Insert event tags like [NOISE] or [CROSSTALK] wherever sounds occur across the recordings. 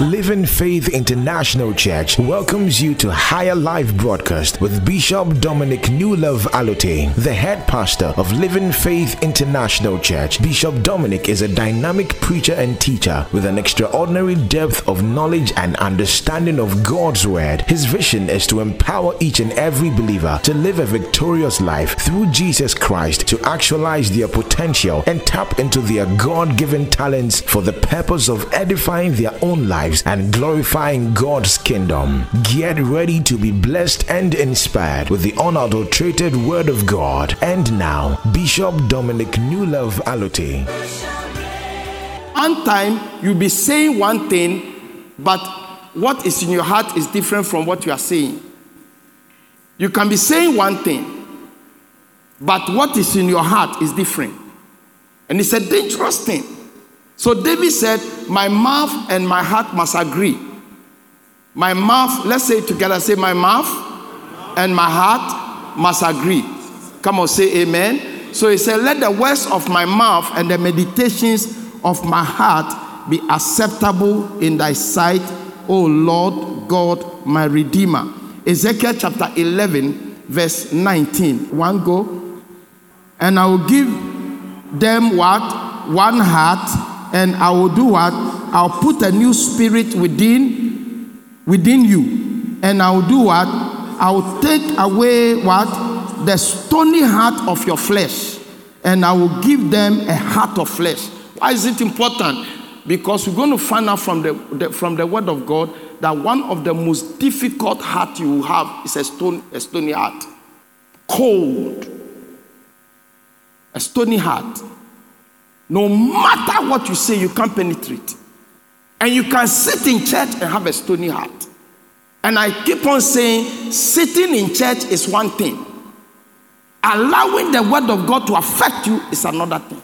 Living Faith International Church welcomes you to Higher Life broadcast with Bishop Dominic Newlove Allotey, the head pastor of Living Faith International Church. Bishop Dominic is a dynamic preacher and teacher with an extraordinary depth of knowledge and understanding of God's word. His vision is to empower each and every believer to live a victorious life through Jesus Christ to actualize their potential and tap into their God given talents for the purpose of edifying their own lives and glorifying God's kingdom. Get ready to be blessed and inspired with the unadulterated Word of God. And now, Bishop Dominic Newlove Allotey. One time you'll be saying one thing, but what is in your heart is different from what you are saying. You can be saying one thing, but what is in your heart is different. And it's a dangerous thing. So David said, My mouth and my heart must agree. My mouth, let's say together, say, My mouth and my heart must agree. Come on, say amen. So he said, Let the words of my mouth and the meditations of my heart be acceptable in thy sight, O Lord God, my Redeemer. Ezekiel chapter 11, verse 19. One go. And I will give them what? One heart and I will do what? I'll put a new spirit within within you. And I will do what? I will take away what? The stony heart of your flesh. And I will give them a heart of flesh. Why is it important? Because we're going to find out from the, the from the word of God that one of the most difficult heart you have is a stone, a stony heart. Cold. A stony heart. No matter what you say, you can't penetrate. And you can sit in church and have a stony heart. And I keep on saying, sitting in church is one thing, allowing the word of God to affect you is another thing.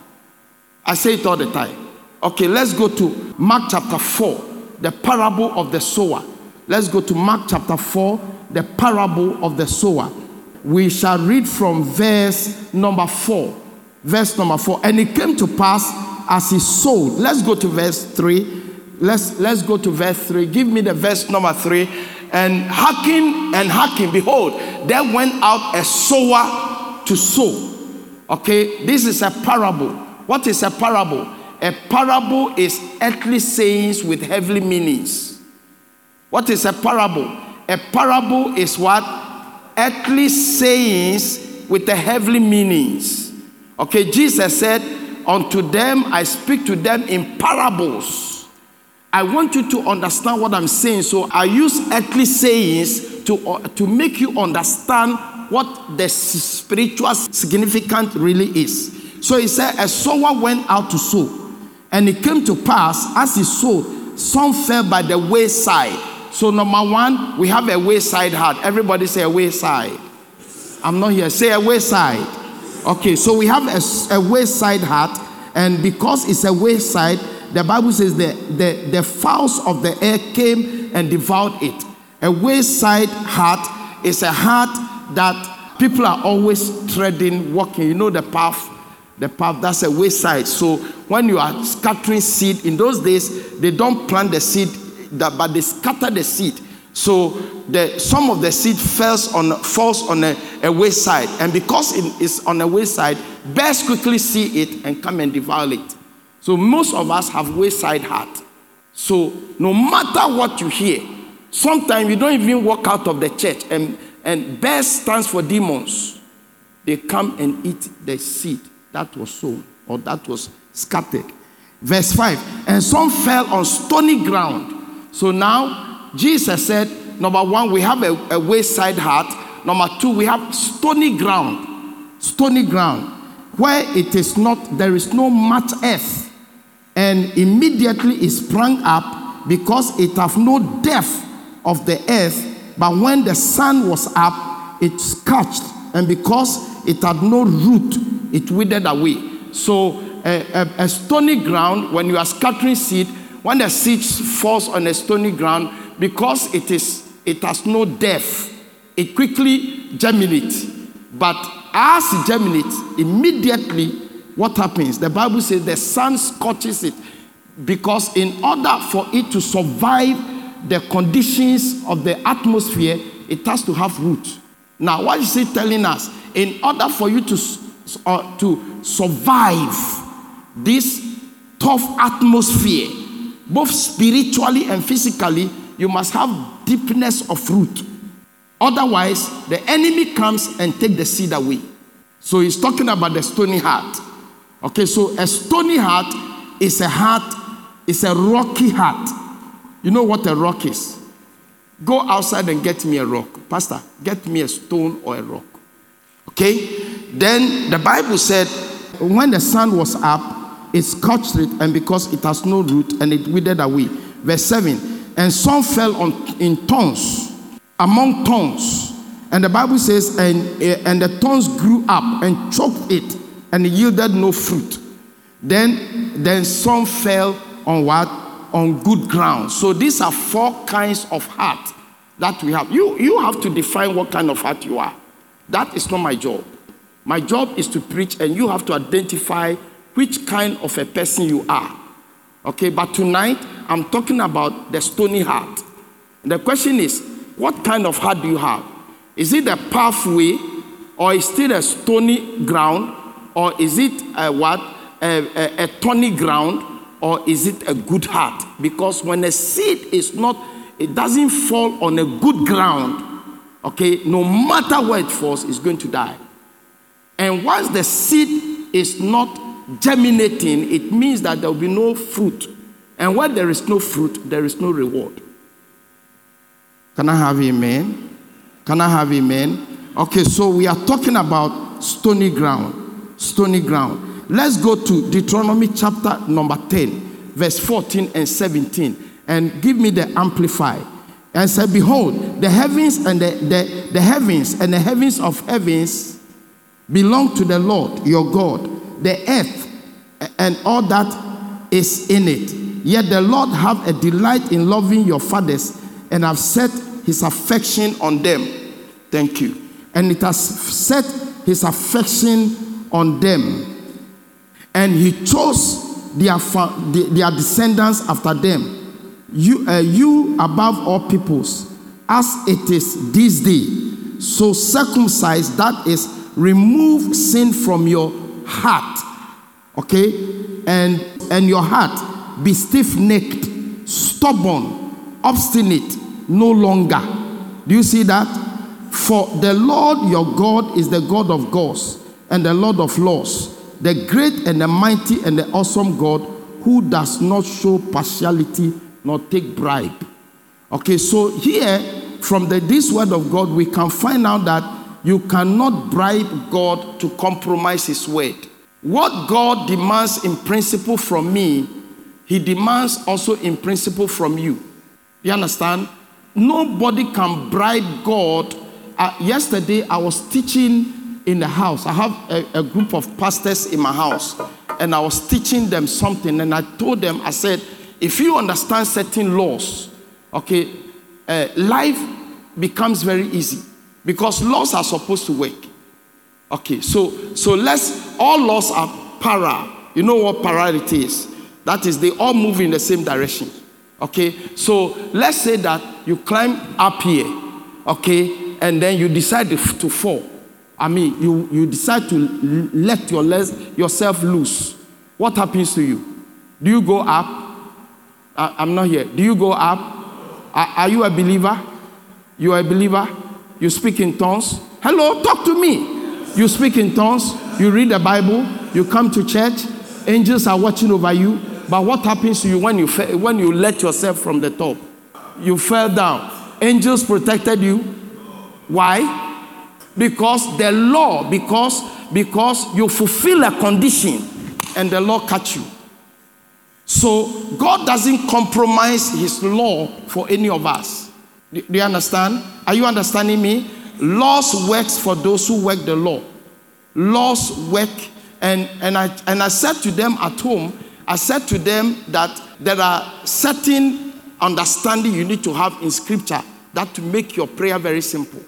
I say it all the time. Okay, let's go to Mark chapter 4, the parable of the sower. Let's go to Mark chapter 4, the parable of the sower. We shall read from verse number 4 verse number four. And it came to pass as he sowed. Let's go to verse three. Let's let's go to verse three. Give me the verse number three. And hacking and hacking, behold, there went out a sower to sow. Okay, this is a parable. What is a parable? A parable is earthly sayings with heavenly meanings. What is a parable? A parable is what? Earthly sayings with the heavenly meanings. Okay, Jesus said, Unto them I speak to them in parables. I want you to understand what I'm saying. So I use earthly sayings to, uh, to make you understand what the spiritual significance really is. So he said, A sower went out to sow. And it came to pass as he sowed, some fell by the wayside. So, number one, we have a wayside heart. Everybody say a wayside. I'm not here. Say a wayside. Okay, so we have a, a wayside heart, and because it's a wayside, the Bible says the, the, the fowls of the air came and devoured it. A wayside heart is a heart that people are always treading, walking. You know the path, the path, that's a wayside. So when you are scattering seed, in those days, they don't plant the seed, but they scatter the seed. So the, some of the seed falls on, falls on a, a wayside. And because it is on a wayside, bears quickly see it and come and devour it. So most of us have wayside heart. So no matter what you hear, sometimes you don't even walk out of the church and, and bears stands for demons. They come and eat the seed that was sown or that was scattered. Verse 5 And some fell on stony ground. So now Jesus said, number one, we have a, a wayside heart. Number two, we have stony ground. Stony ground. Where it is not, there is no much earth. And immediately it sprang up because it have no depth of the earth. But when the sun was up, it scorched. And because it had no root, it withered away. So a, a, a stony ground, when you are scattering seed, when the seed falls on a stony ground, because it is it has no death, it quickly germinates. But as it germinates, immediately what happens? The Bible says the sun scorches it. Because in order for it to survive the conditions of the atmosphere, it has to have root. Now, what is it telling us? In order for you to, uh, to survive this tough atmosphere, both spiritually and physically, you must have deepness of root. Otherwise, the enemy comes and take the seed away. So he's talking about the stony heart. Okay, so a stony heart is a heart, is a rocky heart. You know what a rock is? Go outside and get me a rock. Pastor, get me a stone or a rock. Okay? Then the Bible said, when the sun was up, it scorched it, and because it has no root, and it withered away. Verse 7 And some fell on, in thorns, among thorns. And the Bible says, and, and the thorns grew up and choked it, and yielded no fruit. Then, then some fell on what? On good ground. So these are four kinds of heart that we have. You, you have to define what kind of heart you are. That is not my job. My job is to preach, and you have to identify which kind of a person you are. Okay, but tonight I'm talking about the stony heart. The question is, what kind of heart do you have? Is it a pathway, or is it a stony ground, or is it a what? A, a, a thorny ground, or is it a good heart? Because when a seed is not, it doesn't fall on a good ground, okay, no matter where it falls, it's going to die. And once the seed is not germinating, it means that there will be no fruit. And where there is no fruit, there is no reward. Can I have amen? Can I have amen? Okay, so we are talking about stony ground. Stony ground. Let's go to Deuteronomy chapter number 10, verse 14 and 17. And give me the amplify. And said, Behold, the heavens and the, the, the heavens and the heavens of heavens belong to the Lord your God, the earth and all that is in it. Yet the Lord have a delight in loving your fathers and have set his affection on them. Thank you. And it has set his affection on them. And he chose their, their descendants after them. You, uh, you above all peoples, as it is this day. So circumcise, that is, remove sin from your heart. Okay? And and your heart be stiff-necked, stubborn, obstinate, no longer. Do you see that? For the Lord your God is the God of gods and the Lord of laws, the great and the mighty and the awesome God who does not show partiality nor take bribe. Okay, so here from the, this word of God, we can find out that you cannot bribe God to compromise His word. What God demands in principle from me, He demands also in principle from you. You understand? Nobody can bribe God. Uh, yesterday, I was teaching in the house. I have a, a group of pastors in my house, and I was teaching them something. And I told them, I said, if you understand certain laws, okay, uh, life becomes very easy because laws are supposed to work. Okay, so so let's all laws are para. You know what parity is? That is, they all move in the same direction. Okay, so let's say that you climb up here, okay, and then you decide to fall. I mean, you, you decide to let your legs, yourself loose. What happens to you? Do you go up? I, I'm not here. Do you go up? Are, are you a believer? You are a believer? You speak in tongues? Hello, talk to me. You speak in tongues, you read the Bible, you come to church, angels are watching over you. But what happens to you when you when you let yourself from the top? You fell down. Angels protected you. Why? Because the law, because because you fulfill a condition and the law catch you. So God doesn't compromise his law for any of us. Do you understand? Are you understanding me? Laws works for those who work the law. Laws work, and, and, I, and I said to them at home, I said to them that there are certain understanding you need to have in scripture that to make your prayer very simple.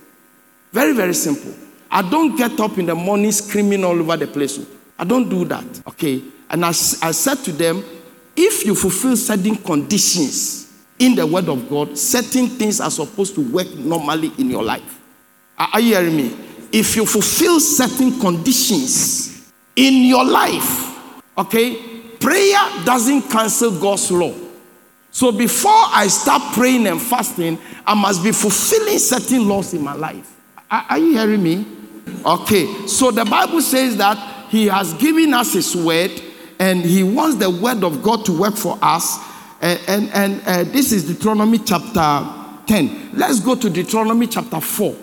Very, very simple. I don't get up in the morning screaming all over the place. I don't do that. Okay. And I, I said to them, if you fulfill certain conditions in the Word of God, certain things are supposed to work normally in your life. Are you hearing me? If you fulfill certain conditions in your life, okay, prayer doesn't cancel God's law. So before I start praying and fasting, I must be fulfilling certain laws in my life. Are, you hearing me? Okay, so the Bible says that He has given us His word and He wants the word of God to work for us. And, and, and uh, this is Deuteronomy chapter 10. Let's go to Deuteronomy chapter 4.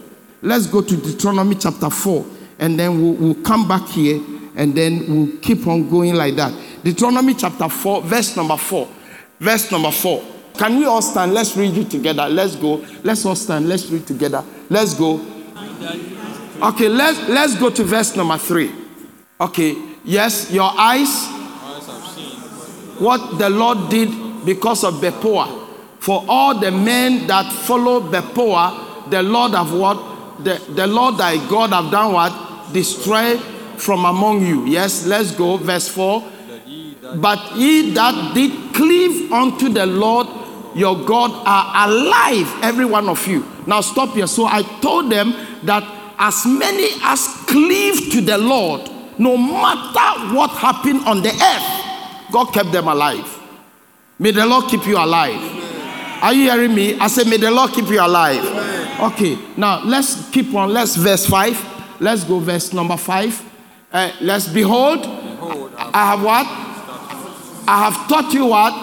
Let's go to Deuteronomy chapter 4, and then we'll, we'll come back here and then we'll keep on going like that. Deuteronomy chapter 4, verse number 4. Verse number 4. Can we all stand? Let's read it together. Let's go. Let's all stand. Let's read together. Let's go. Okay, let's let's go to verse number 3. Okay. Yes, your eyes what the Lord did because of Baal-peor. For all the men that follow Baal-peor, the Lord have what? The, the Lord thy God have done what? Destroy from among you. Yes, let's go. Verse 4. But ye that did cleave unto the Lord your God are alive, every one of you. Now stop here. So I told them that as many as cleave to the Lord, no matter what happened on the earth, God kept them alive. May the Lord keep you alive. Are you hearing me? I said, May the Lord keep you alive. Okay, now let's keep on. Let's verse 5. Let's go, verse number 5. Uh, let's behold, behold I have what? I have taught you what?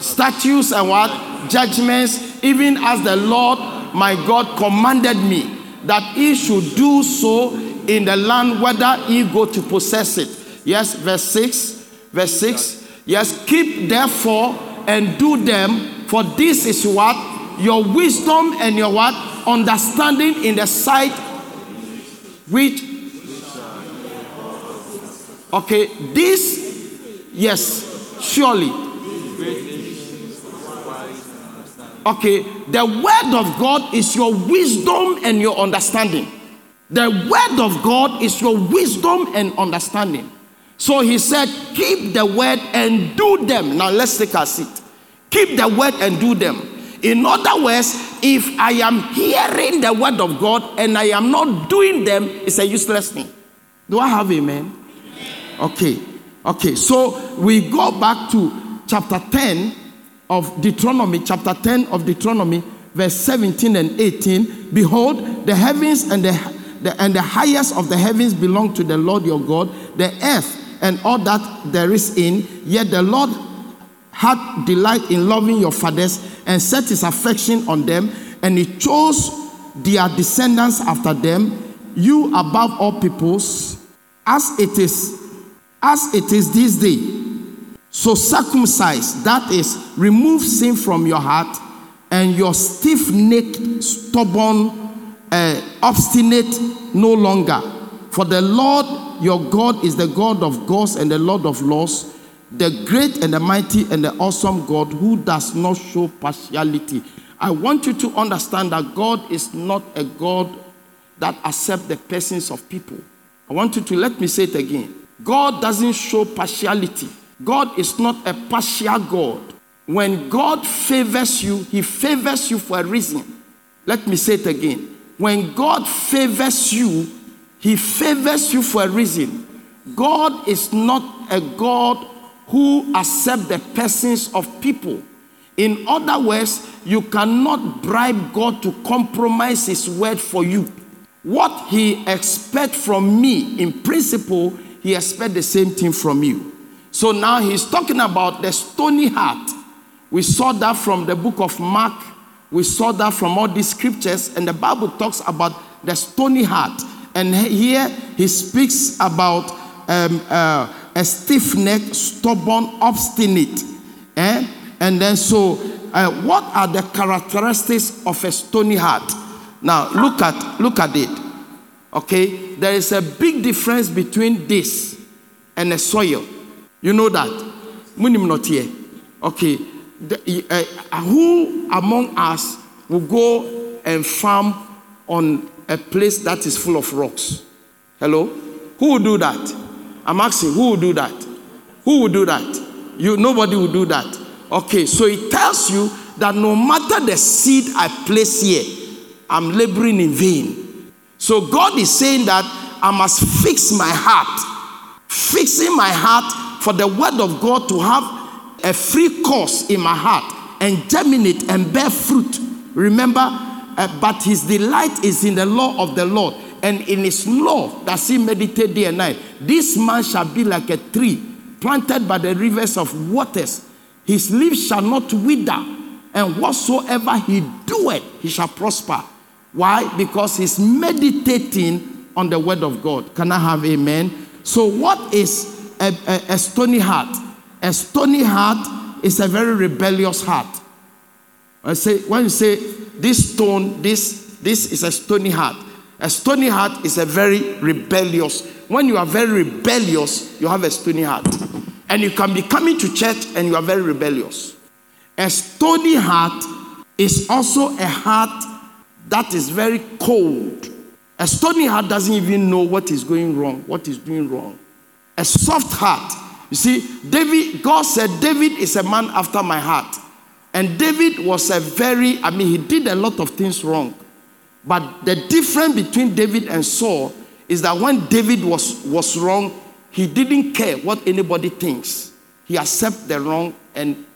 Statutes and what? Judgments, even as the Lord my God commanded me that he should do so in the land whether he go to possess it. Yes, verse 6. Verse 6. Yes, keep therefore and do them, for this is what? Your wisdom and your what? Understanding in the sight which Okay, this, yes, surely. Okay, the word of God is your wisdom and your understanding. The word of God is your wisdom and understanding. So he said, Keep the word and do them. Now let's take a seat. Keep the word and do them. In other words, if I am hearing the word of God and I am not doing them, it's a useless thing. Do I have amen? Okay. Okay. So we go back to chapter 10 of Deuteronomy, chapter 10 of Deuteronomy, verse 17 and 18. Behold, the heavens and the, the, and the highest of the heavens belong to the Lord your God, the earth and all that there is in. Yet the Lord had delight in loving your fathers and set his affection on them, and he chose their descendants after them, you above all peoples, as it is as it is this day. So circumcise, that is, remove sin from your heart, and your stiff necked, stubborn, uh, obstinate no longer. For the Lord your God is the God of gods and the Lord of laws, the great and the mighty and the awesome God who does not show partiality. I want you to understand that God is not a God that accepts the persons of people. I want you to let me say it again. God doesn't show partiality. God is not a partial God. When God favors you, He favors you for a reason. Let me say it again. When God favors you, He favors you for a reason. God is not a God who accepts the persons of people. In other words, you cannot bribe God to compromise His word for you. What He expects from me, in principle, he expects the same thing from you. So now he's talking about the stony heart. We saw that from the book of Mark. We saw that from all these scriptures, and the Bible talks about the stony heart. And here he speaks about um, uh, a stiff neck, stubborn, obstinate. Eh? And then, so uh, what are the characteristics of a stony heart? Now, look at look at it. Okay, there is a big difference between this and a soil. You know that. Munim not here. Okay, the, uh, who among us will go and farm on a place that is full of rocks? Hello? Who will do that? I'm asking, who will do that? Who will do that? You nobody will do that. Okay, so it tells you that no matter the seed I place here, I'm laboring in vain. So God is saying that I must fix my heart, fixing my heart for the word of God to have a free course in my heart and germinate and bear fruit. Remember, uh, but his delight is in the law of the Lord, and in his law does he meditate day and night. This man shall be like a tree planted by the rivers of waters. His leaves shall not wither, and whatsoever he doeth, he shall prosper. Why? Because he's meditating on the word of God. Can I have amen? So, what is a, a, a stony heart? A stony heart is a very rebellious heart. I say when you say this stone, this this is a stony heart. A stony heart is a very rebellious. When you are very rebellious, you have a stony heart. And you can be coming to church and you are very rebellious. A stony heart is also a heart that is very cold. A stony heart doesn't even know what is going wrong, what is doing wrong. A soft heart. You see, David, God said, David is a man after my heart. And David was a very, I mean, he did a lot of things wrong. But the difference between David and Saul is that when David was, was wrong, he didn't care what anybody thinks. He accepted the wrong and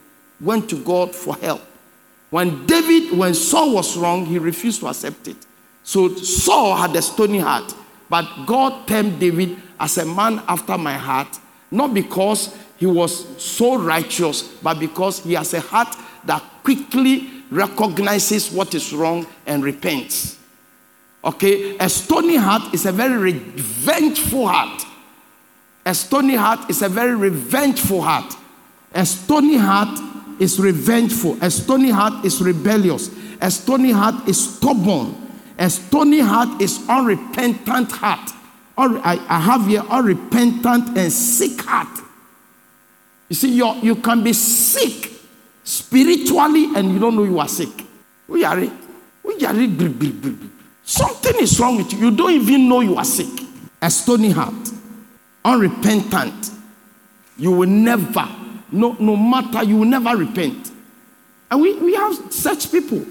went to God for help. When David, when Saul was wrong, he refused to accept it. So Saul had a stony heart, but God termed David as a man after my heart, not because he was so righteous, but because he has a heart that quickly recognizes what is wrong and repents. Okay, a stony heart is a very revengeful heart. A stony heart is a very revengeful heart. A stony heart is revengeful. A stony heart is rebellious. A stony heart is stubborn. A stony heart is unrepentant heart. I have here unrepentant and sick heart. You see, you you can be sick spiritually and you don't know you are sick. We are we are Something is wrong with you. You don't even know you are sick. A stony heart, unrepentant. You will never, no, no matter, you will never repent. And we, we have such people.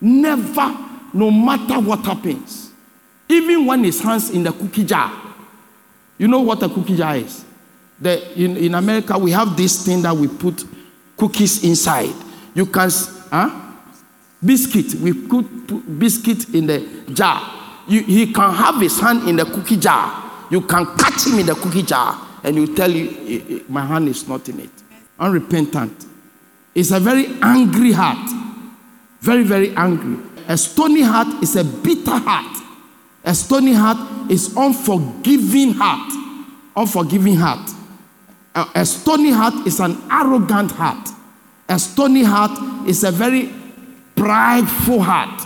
Never, no matter what happens. Even when his hands in the cookie jar. You know what a cookie jar is? The, in, in America, we have this thing that we put cookies inside. You can, huh? Biscuit. We put, put biscuit in the jar. You, he can have his hand in the cookie jar. You can catch him in the cookie jar, and he will tell you, eh, eh, My hand is not in it. Unrepentant. It's a very angry heart. Very, very angry. A stony heart is a bitter heart. A stony heart is unforgiving heart. Unforgiving heart. A, a stony heart is an arrogant heart. A stony heart is a very prideful heart.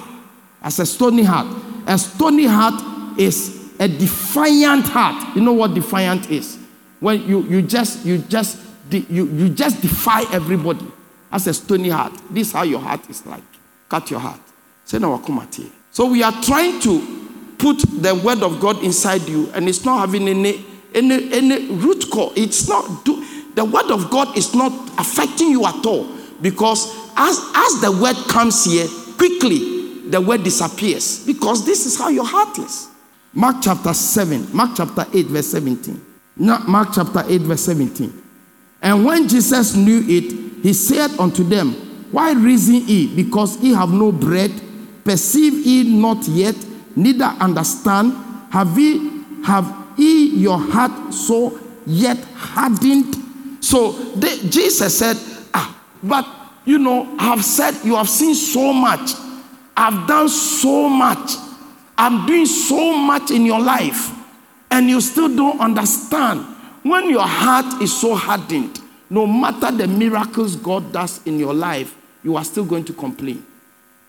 As a stony heart. A stony heart is a defiant heart. You know what defiant is? When you, you just you just you, you just defy everybody. As a stony heart. This is how your heart is like. Cut your heart. Say no So we are trying to put the word of God inside you, and it's not having any any, any root cause. It's not do, the word of God is not affecting you at all because as, as the word comes here, quickly the word disappears because this is how your heart is. Mark chapter 7, Mark chapter 8, verse 17. Mark chapter 8, verse 17. And when Jesus knew it, he said unto them, Why reason ye? Because ye have no bread. Perceive ye not yet, neither understand. Have ye have ye your heart so yet hardened? So they, Jesus said, Ah, but you know, I've said, you have seen so much. I've done so much. I'm doing so much in your life. And you still don't understand. When your heart is so hardened, no matter the miracles God does in your life, you are still going to complain.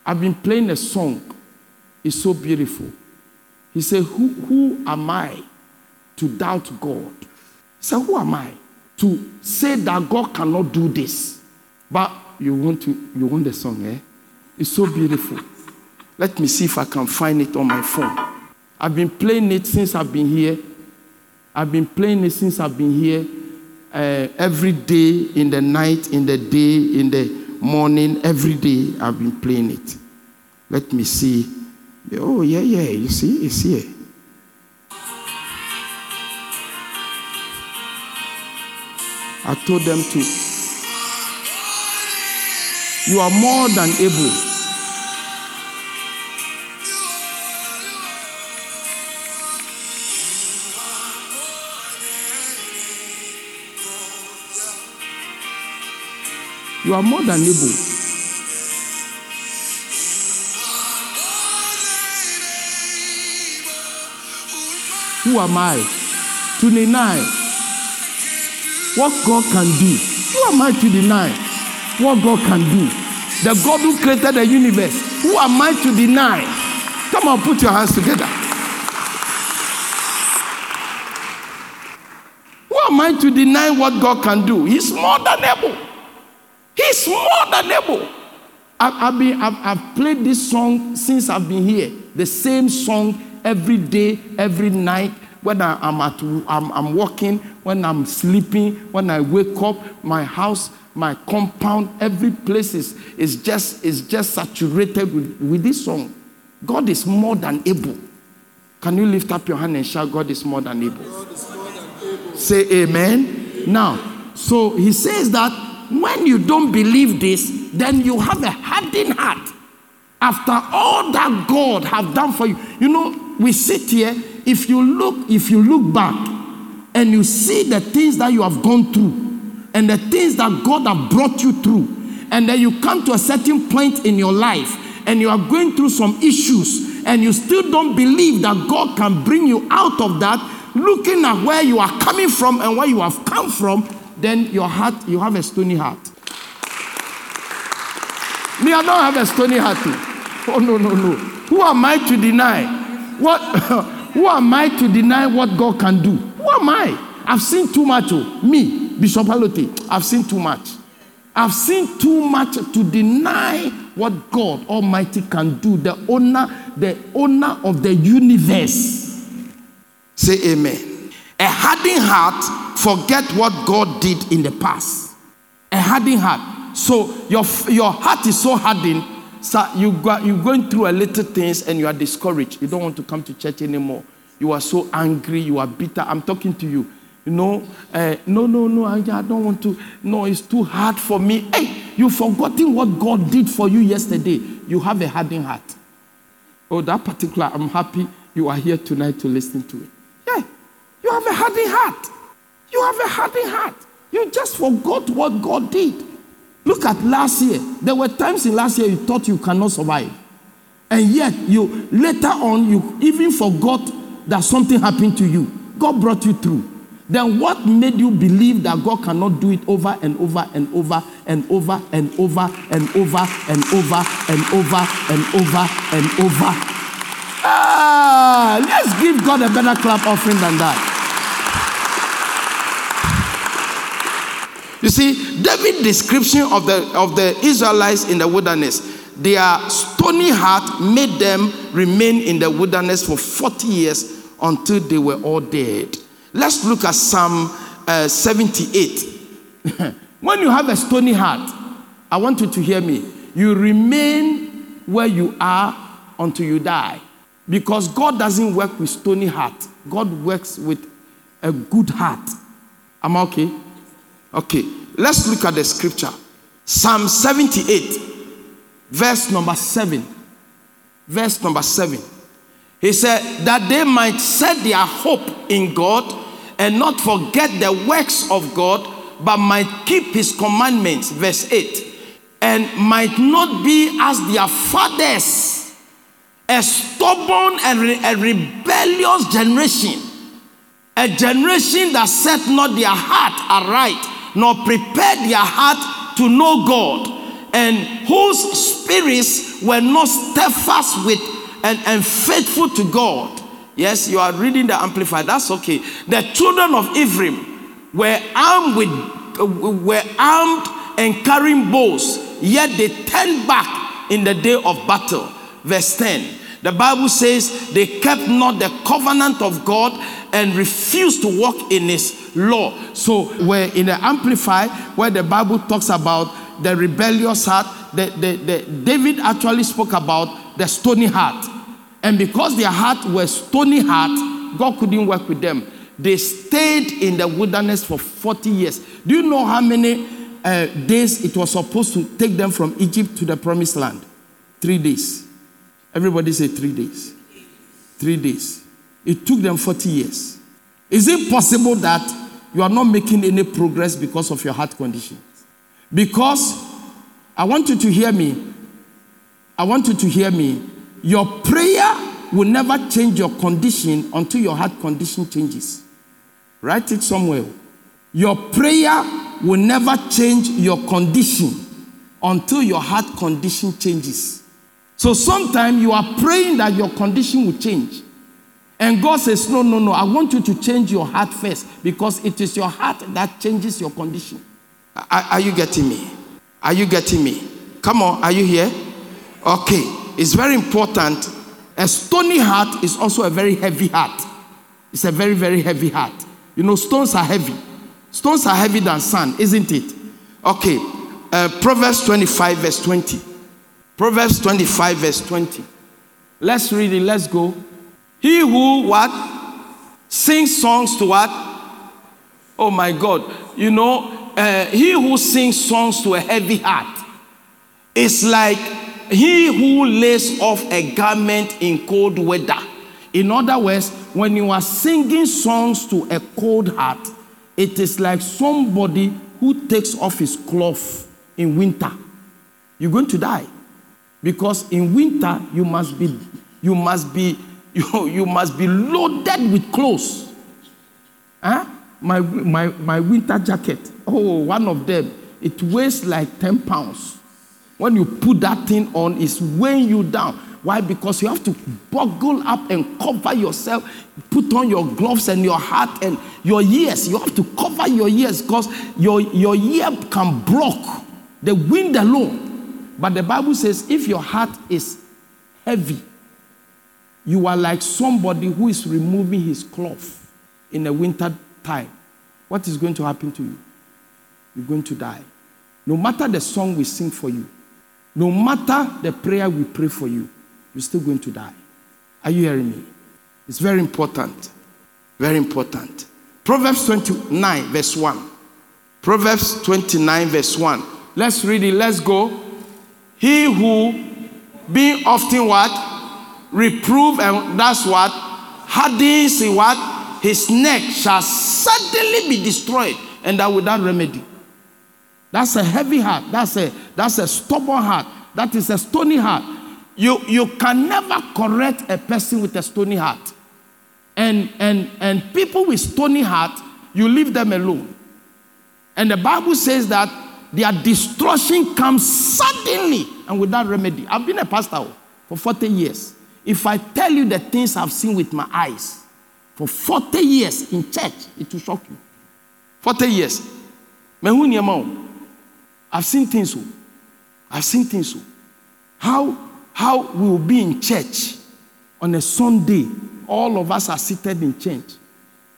I've been playing a song. It's so beautiful. He said, Who, who am I to doubt God. He said, who am I to say that God cannot do this? But you want to you want the song, eh? It's so beautiful. Let me see if I can find it on my phone. I've been playing it since I've been here. I've been playing it since I've been here. uh, every day, in the night, in the day, in the morning, every day I've been playing it. Let me see. Oh, yeah, yeah, you see, it's here. I told them to. You are more than able. You are more than able. Who am I to deny what God can do? Who am I to deny what God can do? The God who created the universe. Who am I to deny? Come on, put your hands together. Who am I to deny what God can do? He's more than able. He's more than able. I've, I've, been, I've, I've played this song since I've been here. The same song every day, every night. When I, am at, I'm, I'm walking, when I'm sleeping, when I wake up, my house, my compound, every place is, is just is just saturated with, with this song. God is more than able. Can you lift up your hand and shout, God is more than able? More than able. Say amen. amen. Now, so he says that when you don't believe this, then you have a hardened heart. After all that God have done for you, you know, we sit here. If you look, if you look back, and you see the things that you have gone through, and the things that God have brought you through, and then you come to a certain point in your life, and you are going through some issues, and you still don't believe that God can bring you out of that, looking at where you are coming from and where you have come from, then your heart, you have a stony heart. Me, I don't have a stony heart. Oh, no, no, no. Who am I to deny? What? [LAUGHS] who am I to deny what God can do? Who am I? I've seen too much. Oh. Me, Bishop Allotey, I've seen too much. I've seen too much to deny what God Almighty can do. The owner, the owner of the universe. Say amen. A hardened heart forget what God did in the past. A hardened heart. So your, your heart is so hardened, so you go, you're going through a little things and you are discouraged. You don't want to come to church anymore. You are so angry, you are bitter. I'm talking to you. You know, uh, no, no, no, I, I don't want to. No, it's too hard for me. Hey, you've forgotten what God did for you yesterday. You have a hardened heart. Oh, that particular, I'm happy you are here tonight to listen to it. Yeah, you have a hardened heart. You have a hardened heart. You just forgot what God did. Look at last year. There were times in last year you thought you cannot survive. And yet, you later on, you even forgot that something happened to you. God brought you through. Then what made you believe that God cannot do it over and over and over and over and over and over and over and over and over and over? Ah, let's give God a better clap offering than that. You see, David's description of the, of the Israelites in the wilderness, their stony heart made them remain in the wilderness for 40 years until they were all dead. Let's look at Psalm uh, 78. [LAUGHS] when you have a stony heart, I want you to hear me. You remain where you are until you die. Because God doesn't work with stony heart. God works with a good heart. Am I okay? Okay, let's look at the scripture. Psalm 78, verse number 7. Verse number 7. He said, That they might set their hope in God and not forget the works of God, but might keep his commandments. Verse 8. And might not be as their fathers, a stubborn and re- a rebellious generation, a generation that set not their heart aright nor prepared their heart to know God, and whose spirits were not steadfast with and, and faithful to God. Yes, you are reading the Amplified. That's okay. The children of Ephraim were armed with were armed and carrying bows, yet they turned back in the day of battle. Verse 10. The Bible says they kept not the covenant of God and refused to walk in his law. So we're in the Amplify where the Bible talks about the rebellious heart. The, the, the, David actually spoke about the stony heart. And because their heart was stony heart, God couldn't work with them. They stayed in the wilderness for 40 years. Do you know how many uh, days it was supposed to take them from Egypt to the promised land? Three days. Everybody say three days. Three days. It took them 40 years. Is it possible that you are not making any progress because of your heart condition? Because I want you to hear me. I want you to hear me. Your prayer will never change your condition until your heart condition changes. Write it somewhere. Your prayer will never change your condition until your heart condition changes. So sometimes you are praying that your condition will change. And God says, No, no, no, I want you to change your heart first because it is your heart that changes your condition. Are, are you getting me? Are you getting me? Come on, are you here? Okay, it's very important. A stony heart is also a very heavy heart. It's a very, very heavy heart. You know, stones are heavy. Stones are heavy than sand, isn't it? Okay, uh, Proverbs 25, verse 20. Proverbs 25, verse 20. Let's read it, let's go. He who what? Sings songs to what? Oh my God. You know, uh, he who sings songs to a heavy heart is like he who lays off a garment in cold weather. In other words, when you are singing songs to a cold heart, it is like somebody who takes off his cloth in winter. You're going to die. Because in winter you must be you must be you, you must be loaded with clothes. Huh? My, my, my winter jacket, oh, one of them, it weighs like 10 pounds. When you put that thing on, it's weighing you down. Why? Because you have to buckle up and cover yourself, put on your gloves and your hat and your ears. You have to cover your ears because your, your ear can block the wind alone. But the Bible says if your heart is heavy, you are like somebody who is removing his cloth in the winter time. What is going to happen to you? You're going to die. No matter the song we sing for you, no matter the prayer we pray for you, you're still going to die. Are you hearing me? It's very important. Very important. Proverbs 29, verse 1. Proverbs 29, verse 1. Let's read it. Let's go. He who, being often what? Reprove, and that's what hardens what his neck shall suddenly be destroyed, and that without remedy. That's a heavy heart. That's a that's a stubborn heart. That is a stony heart. You you can never correct a person with a stony heart. And and and people with stony heart, you leave them alone. And the Bible says that their destruction comes suddenly and without remedy. I've been a pastor for 40 years. If I tell you the things I've seen with my eyes for 40 years in church, it will shock you. 40 years. I've seen things. Oh. I've seen things. Oh. How, how we will be in church on a Sunday. All of us are seated in church.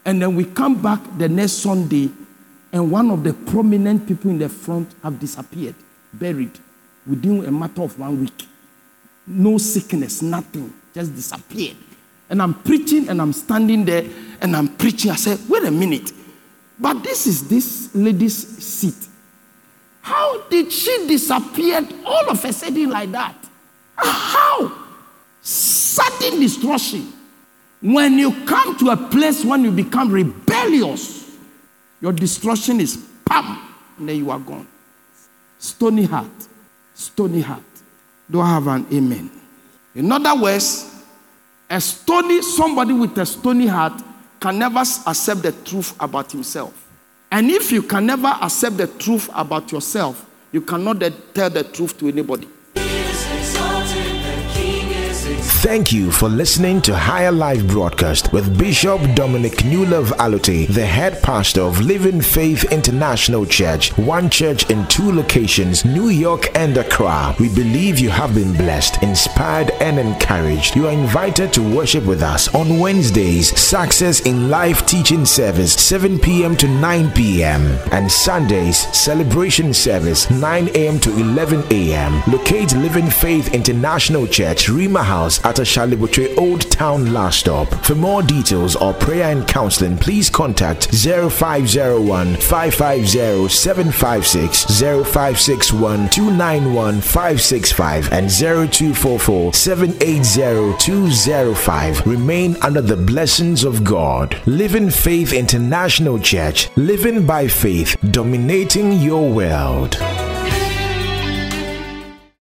And then we come back the next Sunday, and one of the prominent people in the front have disappeared, buried within a matter of one week. No sickness, nothing just disappeared. And I'm preaching and I'm standing there and I'm preaching. I said, wait a minute. But this is this lady's seat. How did she disappear all of a sudden like that? How? Sudden destruction. When you come to a place when you become rebellious, your destruction is pam, and then you are gone. Stony heart. Stony heart. Do I have an amen? In other words, a stony, somebody with a stony heart can never accept the truth about himself. And if you can never accept the truth about yourself, you cannot tell the truth to anybody. Thank you for listening to Higher Life broadcast with Bishop Dominic Newlove Allotey, the head pastor of Living Faith International Church, one church in two locations, New York and Accra. We believe you have been blessed, inspired, and encouraged. You are invited to worship with us on Wednesdays, Success in Life Teaching Service, 7 p.m. to 9 p.m., and Sundays, Celebration Service, 9 a.m. to 11 a.m. Locate Living Faith International Church, Rhema House at Ashaley Botwe Old Town Last Stop. For more details or prayer and counseling, please contact 0501 550 756, 0561 291 565, and 0244 780 205. Remain under the blessings of God. Living Faith International Church, living by faith, dominating your world.